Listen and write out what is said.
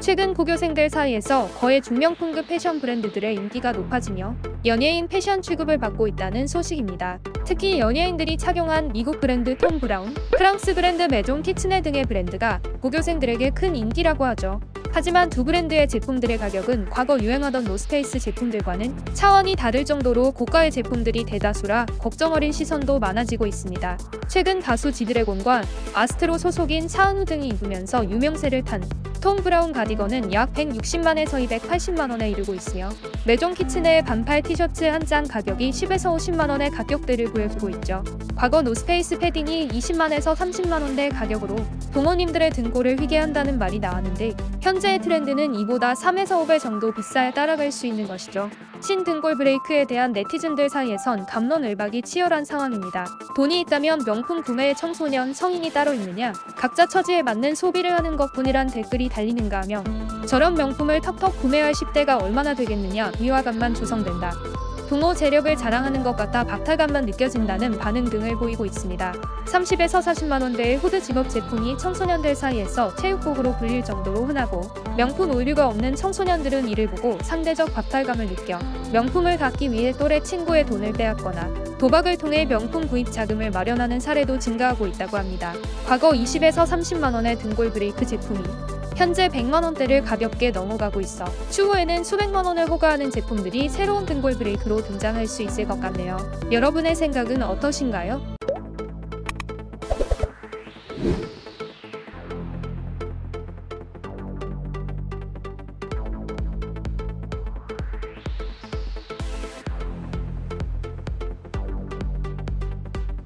최근 고교생들 사이에서 거의 준명품급 패션 브랜드들의 인기가 높아지며 연예인 패션 취급을 받고 있다는 소식입니다. 특히 연예인들이 착용한 미국 브랜드 톰 브라운, 프랑스 브랜드 메종 키츠네 등의 브랜드가 고교생들에게 큰 인기라고 하죠. 하지만 두 브랜드의 제품들의 가격은 과거 유행하던 노스페이스 제품들과는 차원이 다를 정도로 고가의 제품들이 대다수라 걱정 어린 시선도 많아지고 있습니다. 최근 가수 지드래곤과 아스트로 소속인 차은우 등이 입으면서 유명세를 탄 톰 브라운 가디건은 약 160만에서 280만원에 이르고 있으며 메종 키츠네의 반팔 티셔츠 한 장 가격이 10에서 50만원의 가격대를 보여주고 있죠. 과거 노스페이스 패딩이 20만에서 30만원대 가격으로 부모님들의 등골을 휘게 한다는 말이 나왔는데 현재의 트렌드는 이보다 3에서 5배 정도 비싸야 따라갈 수 있는 것이죠. 신등골 브레이커에 대한 네티즌들 사이에선 갑론을박이 치열한 상황입니다. 돈이 있다면 명품 구매에 청소년, 성인이 따로 있느냐? 각자 처지에 맞는 소비를 하는 것뿐이란 댓글이 달리는가 하며 저런 명품을 턱턱 구매할 10대가 얼마나 되겠느냐 위화감만 조성된다. 부모 재력을 자랑하는 것 같다 박탈감만 느껴진다는 반응 등을 보이고 있습니다. 30에서 40만 원대의 후드 직업 제품이 청소년들 사이에서 체육복으로 불릴 정도로 흔하고 명품 의류가 없는 청소년들은 이를 보고 상대적 박탈감을 느껴 명품을 갖기 위해 또래 친구의 돈을 빼앗거나 도박을 통해 명품 구입 자금을 마련하는 사례도 증가하고 있다고 합니다. 과거 20에서 30만 원의 등골 브레이크 제품이 현재 100만 원대를 가볍게 넘어가고 있어 추후에는 수백만 원을 호가하는 제품들이 새로운 등골 브레이크로 등장할 수 있을 것 같네요. 여러분의 생각은 어떠신가요?